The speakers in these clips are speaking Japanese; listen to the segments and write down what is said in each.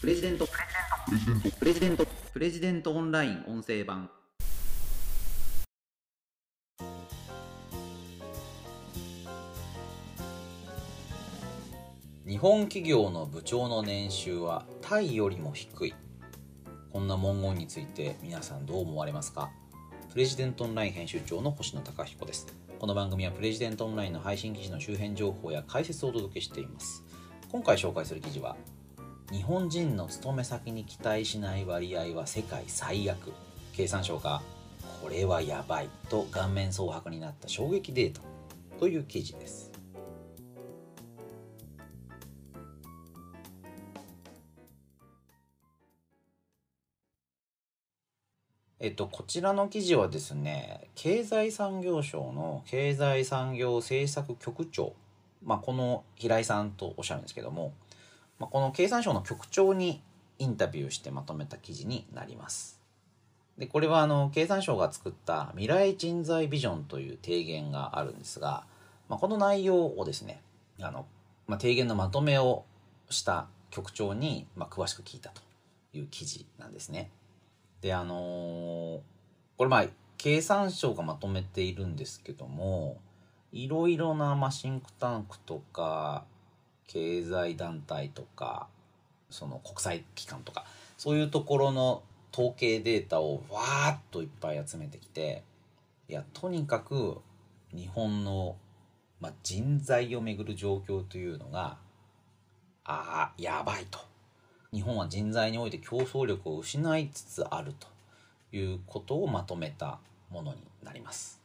プレジデント。プレジデント。プレジデントオンライン音声版。日本企業の部長の年収はタイよりも低い。こんな文言について皆さんどう思われますか？プレジデントオンライン編集長の星野貴彦です。この番組はプレジデントオンラインの配信記事の周辺情報や解説をお届けしています。今回紹介する記事は日本人の勤め先に期待しない割合は世界最悪。経産省がこれはやばいと顔面蒼白になった衝撃データという記事です。えっと、こちらの記事はですね、経済産業省の経済産業政策局長、まあ、この平井さんとおっしゃるんですけども、まあ、この経産省の局長にインタビューしてまとめた記事になります。で、これはあの、経産省が作った未来人材ビジョンという提言があるんですが、まあ、この内容をですね、あの、まあ、提言のまとめをした局長に、ま、詳しく聞いたという記事なんですね。で、あのー、これまあ、経産省がまとめているんですけども、いろいろな、ま、シンクタンクとか、経済団体とかその国際機関とかそういうところの統計データをわーっといっぱい集めてきていやとにかく日本の、まあ、人材をめぐる状況というのがああやばいと。日本は人材において競争力を失いつつあると。いうことをまとめたものになります。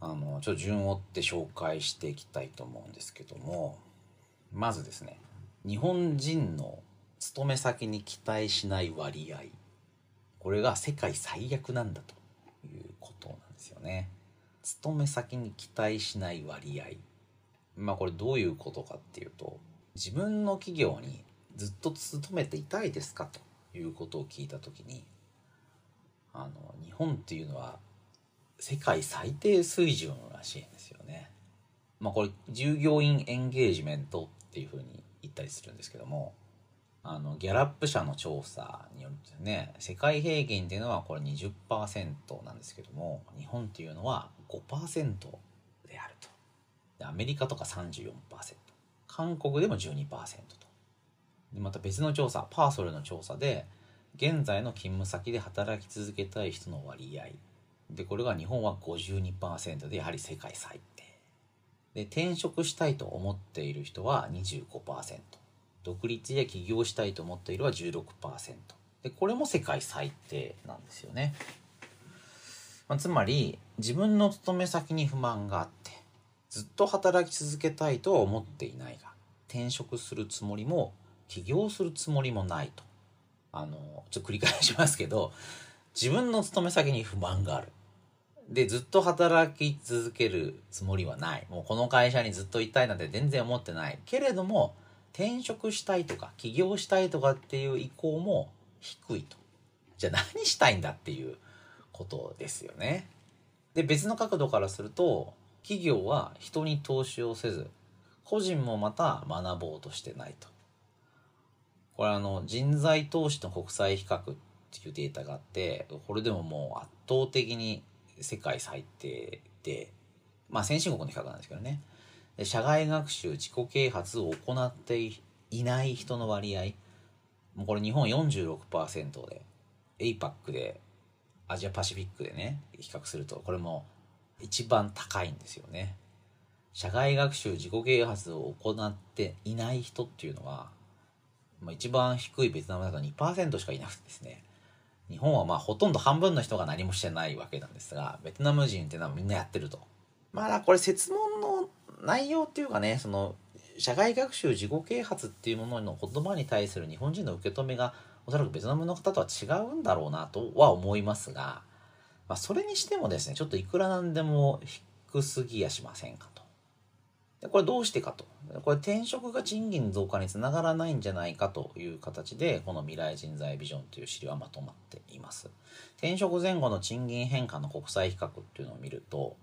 あのちょっと順を追って紹介していきたいと思うんですけども。まずですね日本人の勤め先に期待しない割合。これが世界最悪なんだということなんですよね。勤め先に期待しない割合。まあこれどういうことかっていうと自分の企業にずっと勤めていたいですかということを聞いた時にあの日本っていうのは世界最低水準らしいんですよね。まあこれ従業員エンゲージメントっていうふうに言ったりするんですけどもあのギャラップ社の調査によるとね。世界平均っていうのはこれ20%なんですけども日本っていうのは5%であると。でアメリカとか34%韓国でも12%と。でまた別の調査パーソルの調査で現在の勤務先で働き続けたい人の割合。でこれが日本は52%でやはり世界最低で転職したいと思っている人は25%独立や起業したいと思っているは16%でこれも世界最低なんですよね、まあ、つまり自分の勤め先に不満があってずっと働き続けたいとは思っていないが転職するつもりも起業するつもりもないと。あのちょっと繰り返しますけど自分の勤め先に不満がある。で、ずっと働き続けるつもりはない。もうこの会社にずっといたいなんて全然思ってない。けれども、転職したいとか、起業したいとかっていう意向も低いと。じゃあ何したいんだっていうことですよね。で、別の角度からすると、企業は人に投資をせず、個人もまた学ぼうとしてないと。これあの、人材投資の国際比較っていうデータがあって、これでももう圧倒的に世界最低で、まあ先進国の比較なんですけどね。社外学習、自己啓発を行っていない人の割合、もうこれ日本46%で、APAC で、アジアパシフィックでね、比較すると、これも一番高いんですよね。社外学習、自己啓発を行っていない人っていうのは、まあ、一番低いベトナムだと2%しかいなくてですね、日本はまあほとんど半分の人が何もしてないわけなんですが、ベトナム人っていうのはみんなやってると。まあこれ説問の内容っていうかね、その社会学習自己啓発っていうものの言葉に対する日本人の受け止めがおそらくベトナムの方とは違うんだろうなとは思いますが、まあ、それにしてもですね、ちょっといくらなんでも低すぎやしませんかと。でこれどうしてかと。これ転職が賃金増加につながらないんじゃないかという形で、この未来人材ビジョンという資料はまとまっています。転職前後の賃金変化の国際比較っていうのを見ると、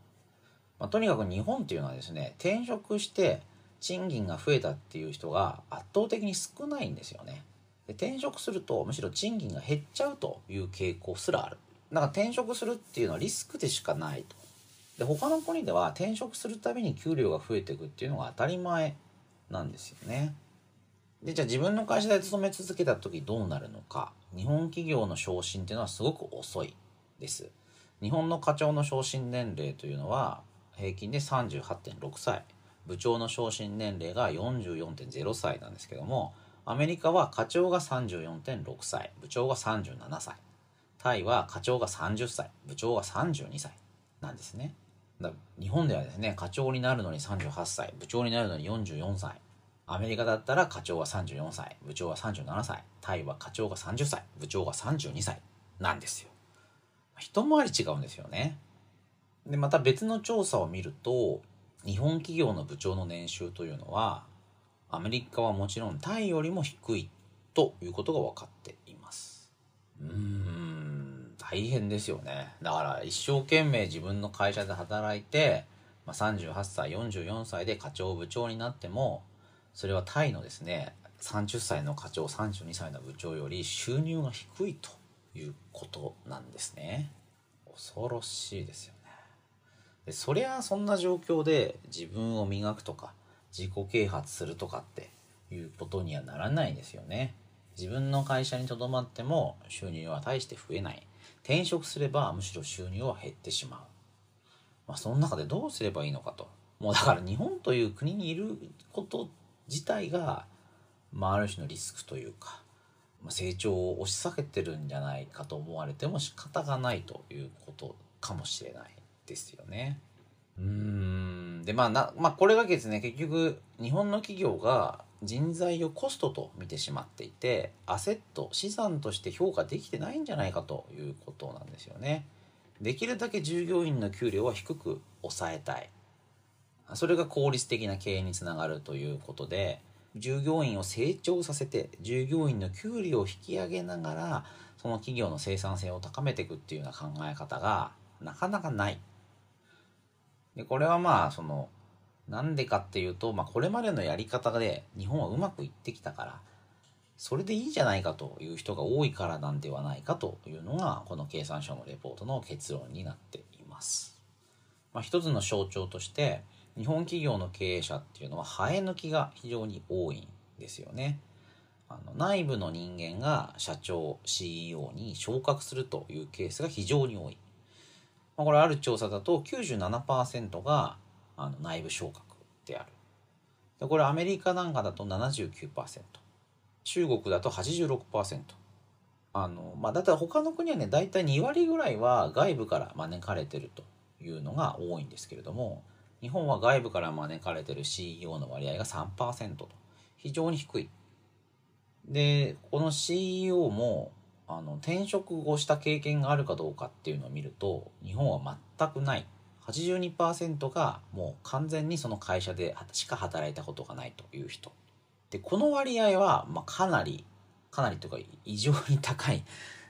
まあ、とにかく日本っていうのはですね、転職して賃金が増えたっていう人が圧倒的に少ないんですよね。で転職するとむしろ賃金が減っちゃうという傾向すらあるだから転職するっていうのはリスクでしかないとで他の国では転職するたびに給料が増えていくっていうのが当たり前なんですよね。でじゃあ自分の会社で勤め続けた時どうなるのか。日本企業の昇進っていうのはすごく遅いです。日本の課長の昇進年齢というのは平均で38.6歳。部長の昇進年齢が44.0歳なんですけどもアメリカは課長が34.6歳。部長が37歳。タイは課長が30歳。部長が32歳なんですね。日本ではですね課長になるのに38歳部長になるのに44歳。アメリカだったら課長は34歳部長は37歳タイは課長が30歳部長が32歳なんですよ。一回り違うんですよね。でまた別の調査を見ると日本企業の部長の年収というのはアメリカはもちろんタイよりも低いということが分かっています。うーん。大変ですよね。だから一生懸命自分の会社で働いて、まあ、38歳44歳で課長部長になってもそれはタイのですね30歳の課長32歳の部長より収入が低いということなんですね。恐ろしいですよね。でそりゃそんな状況で自分を磨くとか自己啓発するとかっていうことにはならないですよね。自分の会社にとどまっても収入は大して増えない。転職すればむしろ収入は減ってしまう。まあその中でどうすればいいのかと。もうだから日本という国にいること自体が、まあ、ある種のリスクというか、まあ、成長を押し下げてるんじゃないかと思われても仕方がないということかもしれないですよね。うん。でまあな、まあ、これがですね結局日本の企業が人材をコストと見てしまっていてアセット資産として評価できてないんじゃないかということなんですよね。できるだけ従業員の給料は低く抑えたい。それが効率的な経営につながるということで従業員を成長させて従業員の給料を引き上げながらその企業の生産性を高めていくっていうような考え方がなかなかないでこれはまあそのなんでかっていうと、まあ、これまでのやり方で日本はうまくいってきたからそれでいいじゃないかという人が多いからなんではないかというのがこの経産省のレポートの結論になっています。まあ、一つの象徴として日本企業の経営者っていうのは生え抜きが非常に多いんですよね。あの内部の人間が社長 CEO に昇格するというケースが非常に多い。まあ、これある調査だと97%があの内部昇格である。でこれアメリカなんかだと79%中国だと86%あのまあだいたい他の国はね大体2割ぐらいは外部から招かれてるというのが多いんですけれども日本は外部から招かれてる CEO の割合が3%と。非常に低い。でこの CEO もあの転職をした経験があるかどうかっていうのを見ると日本は全くない。82%がもう完全にその会社でしか働いたことがないという人。でこの割合はまかなりかなりというか異常に高い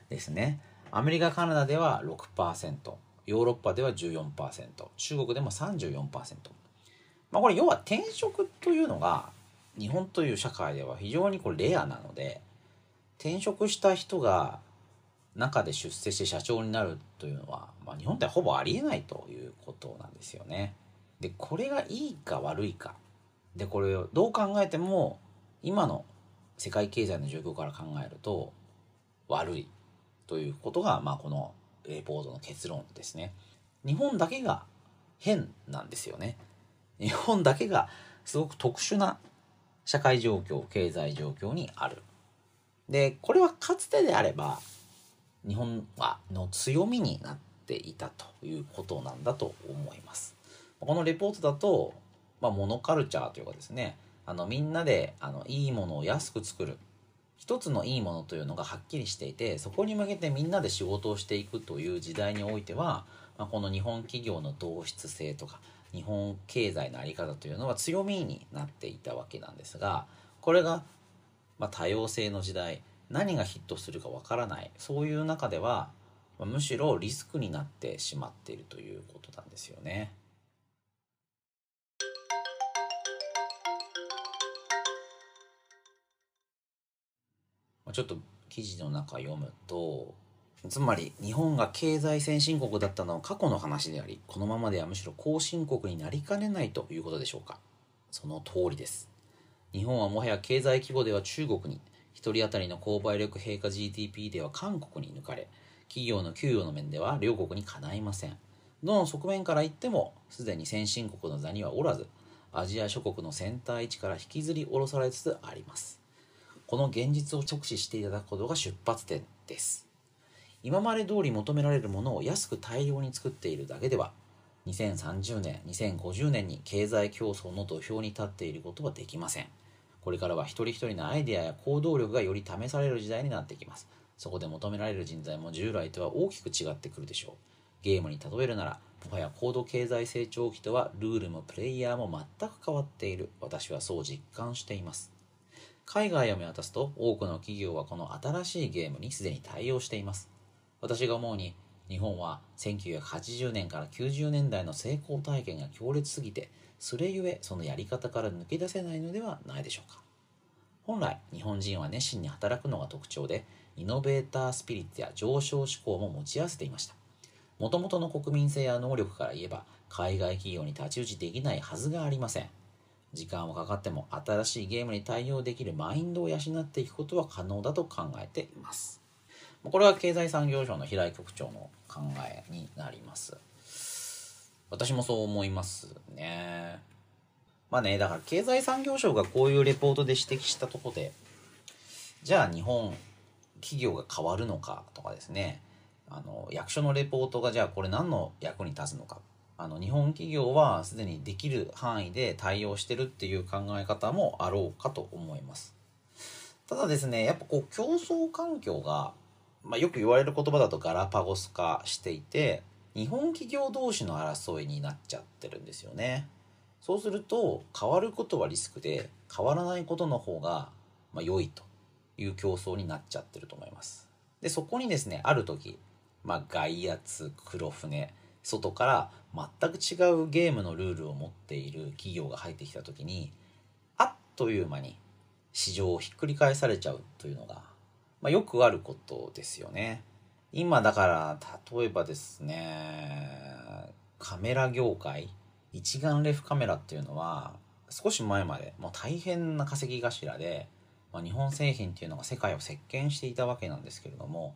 ですね。アメリカカナダでは6%ヨーロッパでは14%中国でも34%まあこれ要は転職というのが日本という社会では非常にこれレアなので転職した人が中で出世して社長になるというのは、まあ、日本ではほぼありえないということなんですよね。でこれがいいか悪いかでこれをどう考えても今の世界経済の状況から考えると悪いということが、まあ、このレポートの結論ですね。日本だけが変なんですよね。日本だけがすごく特殊な社会状況経済状況にある。でこれはかつてであれば日本はの強みになっていたということなんだと思います。このレポートだと、まあ、モノカルチャーというかですねあのみんなであのいいものを安く作る一つのいいものというのがはっきりしていてそこに向けてみんなで仕事をしていくという時代においては、まあ、この日本企業の同質性とか日本経済の在り方というのは強みになっていたわけなんですがこれが、まあ、多様性の時代何がヒットするかわからない。そういう中では、むしろリスクになってしまっているということなんですよね。ちちょっと記事の中読むとつまり日本が経済先進国だったのは過去の話でありこのままではむしろ後進国になりかねないということでしょうか。その通りです。日本はもはや経済規模では中国に1人当たりの購買力平価 GDP では韓国に抜かれ企業の給与の面では両国にかないません。どの側面から言ってもすでに先進国の座にはおらずアジア諸国のセンター位置から引きずり下ろされつつあります。この現実を直視していただくことが出発点です。今まで通り求められるものを安く大量に作っているだけでは2030年2050年に経済競争の土俵に立っていることはできません。これからは一人一人のアイデアや行動力がより試される時代になってきます。そこで求められる人材も従来とは大きく違ってくるでしょう。ゲームに例えるならもはや高度経済成長期とはルールもプレイヤーも全く変わっている。私はそう実感しています。海外を見渡すと多くの企業はこの新しいゲームにすでに対応しています。私が思うに日本は1980年から90年代の成功体験が強烈すぎてそれゆえそのやり方から抜け出せないのではないでしょうか。本来日本人は熱心に働くのが特徴でイノベータースピリッツや上昇志向も持ち合わせていました。もともとの国民性や能力から言えば海外企業に太刀打ちできないはずがありません。時間はかかっても新しいゲームに対応できるマインドを養っていくことは可能だと考えています。これは経済産業省の平井局長の考えになります。私もそう思いますね。まあねだから経済産業省がこういうレポートで指摘したとこでじゃあ日本企業が変わるのかとかですね。あの役所のレポートがじゃあこれ何の役に立つのか。あの日本企業はすでにできる範囲で対応してるっていう考え方もあろうかと思います。ただですねやっぱこう競争環境が、まあ、よく言われる言葉だとガラパゴス化していて日本企業同士の争いになっちゃってるんですよねそうすると変わることはリスクで変わらないことの方がまあ良いという競争になっちゃってると思いますでそこにですねある時まあ、外圧黒船外から全く違うゲームのルールを持っている企業が入ってきた時にあっという間に市場をひっくり返されちゃうというのが、まあ、よくあることですよね。今だから例えばですねカメラ業界一眼レフカメラっていうのは少し前までもう大変な稼ぎ頭で、まあ、日本製品っていうのが世界を席巻していたわけなんですけれども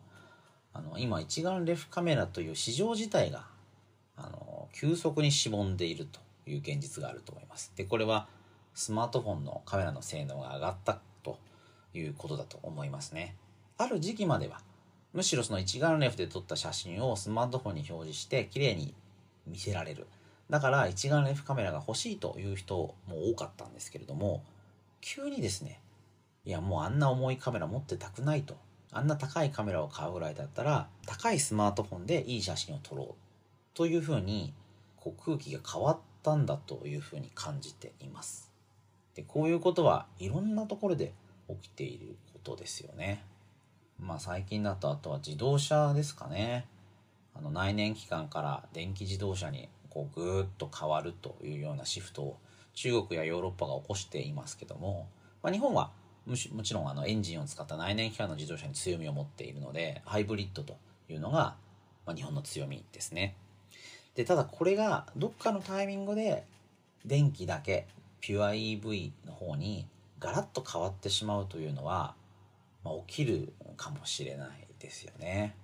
あの今一眼レフカメラという市場自体があの急速にしぼんでいるという現実があると思います。でこれはスマートフォンのカメラの性能が上がったということだと思いますね。ある時期まではむしろその一眼レフで撮った写真をスマートフォンに表示して綺麗に見せられる。だから一眼レフカメラが欲しいという人も多かったんですけれども急にですねいやもうあんな重いカメラ持ってたくないとあんな高いカメラを買うぐらいだったら高いスマートフォンでいい写真を撮ろうというふうにこう空気が変わったんだというふうに感じています。でこういうことはいろんなところで起きていることですよね。まあ最近だとあとは自動車ですかね。あの内燃機関から電気自動車にこうぐーっと変わるというようなシフトを中国やヨーロッパが起こしていますけども、まあ、日本はむしもちろんあのエンジンを使った内燃機関の自動車に強みを持っているのでハイブリッドというのが、まあ、日本の強みですねでただこれがどっかのタイミングで電気だけピュア EV の方にガラッと変わってしまうというのは、まあ、起きるかもしれないですよね。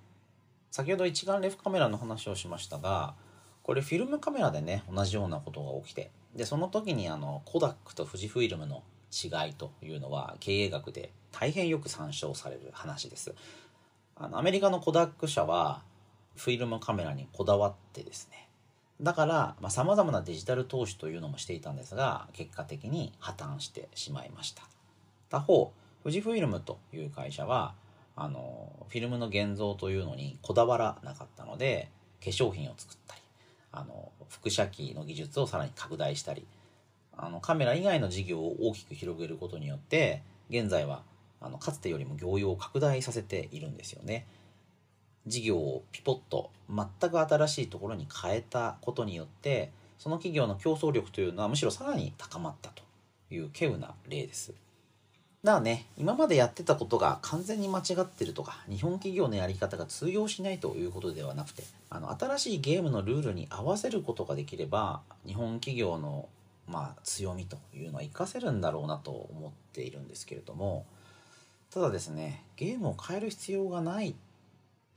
先ほど一眼レフカメラの話をしましたがこれフィルムカメラでね同じようなことが起きてでその時にあのコダックと富士フイルムの違いというのは経営学で大変よく参照される話です。あのアメリカのコダック社はフィルムカメラにこだわってですね。だからさまざ、まなデジタル投資というのもしていたんですが結果的に破綻してしまいました。他方富士フイルムという会社はあのフィルムの現像というのにこだわらなかったので化粧品を作ったりあの輻射機の技術をさらに拡大したりあのカメラ以外の事業を大きく広げることによって現在はあのかつてよりも業用を拡大させているんですよね。事業をピポッと全く新しいところに変えたことによってその企業の競争力というのはむしろさらに高まったという稀有な例です。だからね今までやってたことが完全に間違ってるとか日本企業のやり方が通用しないということではなくてあの新しいゲームのルールに合わせることができれば日本企業のまあ強みというのは活かせるんだろうなと思っているんですけれどもただですねゲームを変える必要がない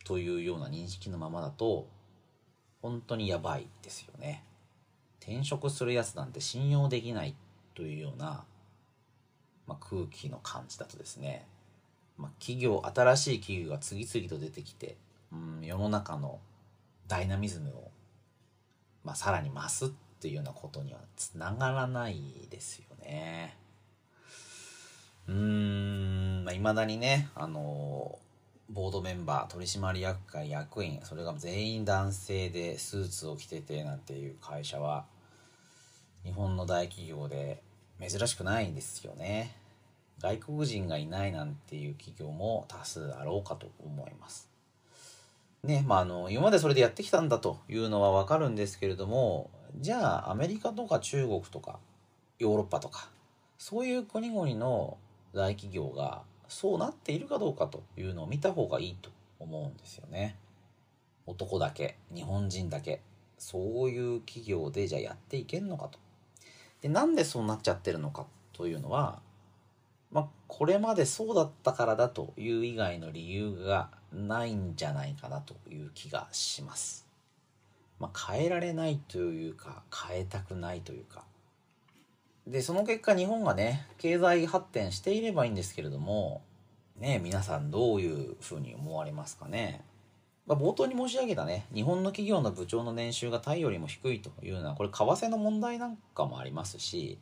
というような認識のままだと本当にやばいですよね。転職するやつなんて信用できないというような、まあ、空気の感じだとですね、まあ、企業新しい企業が次々と出てきて、うん、世の中のダイナミズムを、まあ、さらに増すっていうようなことにはつながらないですよね。うーん、まあ、未だにね、あのボードメンバー取締役会役員それが全員男性でスーツを着ててなんていう会社は日本の大企業で珍しくないんですよね外国人がいないなんていう企業も多数あろうかと思いますねまああの今までそれでやってきたんだというのはわかるんですけれどもじゃあアメリカとか中国とかヨーロッパとかそういう国々の大企業がそうなっているかどうかというのを見た方がいいと思うんですよね。男だけ日本人だけそういう企業でじゃあやっていけんのかと。でなんでそうなっちゃってるのかというのはまあこれまでそうだったからだという以外の理由がないんじゃないかなという気がします。まあ、変えられないというか変えたくないというかでその結果日本がね経済発展していればいいんですけれどもね皆さんどういうふうに思われますかね、まあ、冒頭に申し上げたね日本の企業の部長の年収がタイよりも低いというのはこれ為替の問題なんかもありますし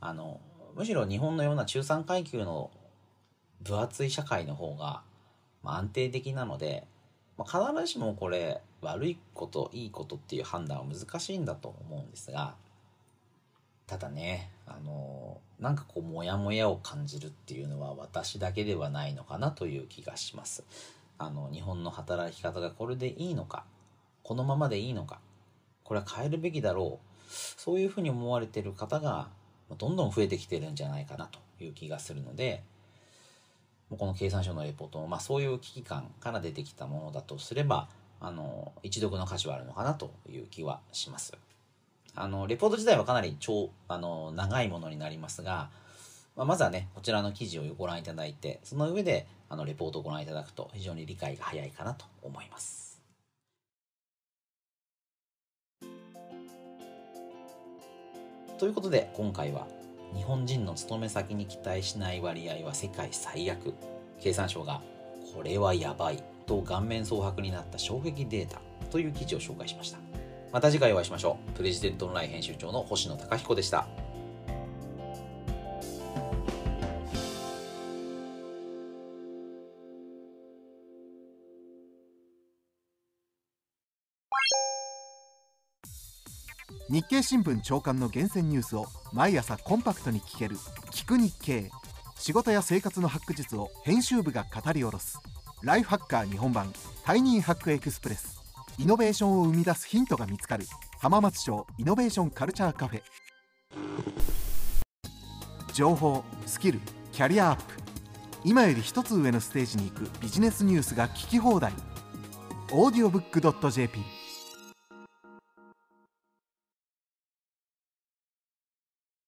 あのむしろ日本のような中産階級の分厚い社会の方が、まあ、安定的なので、まあ、必ずしもこれ悪いこといいことっていう判断は難しいんだと思うんですがただねあのなんかこうモヤモヤを感じるっていうのは私だけではないのかなという気がします。あの日本の働き方がこれでいいのかこのままでいいのかこれは変えるべきだろうそういうふうに思われてる方がどんどん増えてきてるんじゃないかなという気がするのでこの経産省のレポートも、まあ、そういう危機感から出てきたものだとすればあの一読の価値はあるのかなという気はします。あのレポート自体はかなり超あの長いものになりますが、まあ、まずはねこちらの記事をご覧いただいてその上であのレポートをご覧いただくと非常に理解が早いかなと思います。ということで今回は日本人の勤め先に期待しない割合は世界最悪。経産省がこれはやばい。と顔面蒼白になった衝撃データ。という記事を紹介しました。また次回お会いしましょう。プレジデントオンライン編集長の星野貴彦でした。日経新聞朝刊の厳選ニュースを毎朝コンパクトに聞ける「聞く日経」仕事や生活のハック術を編集部が語り下ろす。ライフハッカー日本版。タイニーハックエクスプレス。イノベーションを生み出すヒントが見つかる。浜松町イノベーションカルチャーカフェ。情報スキルキャリアアップ。今より一つ上のステージに行くビジネスニュースが聞き放題。audiobook.jp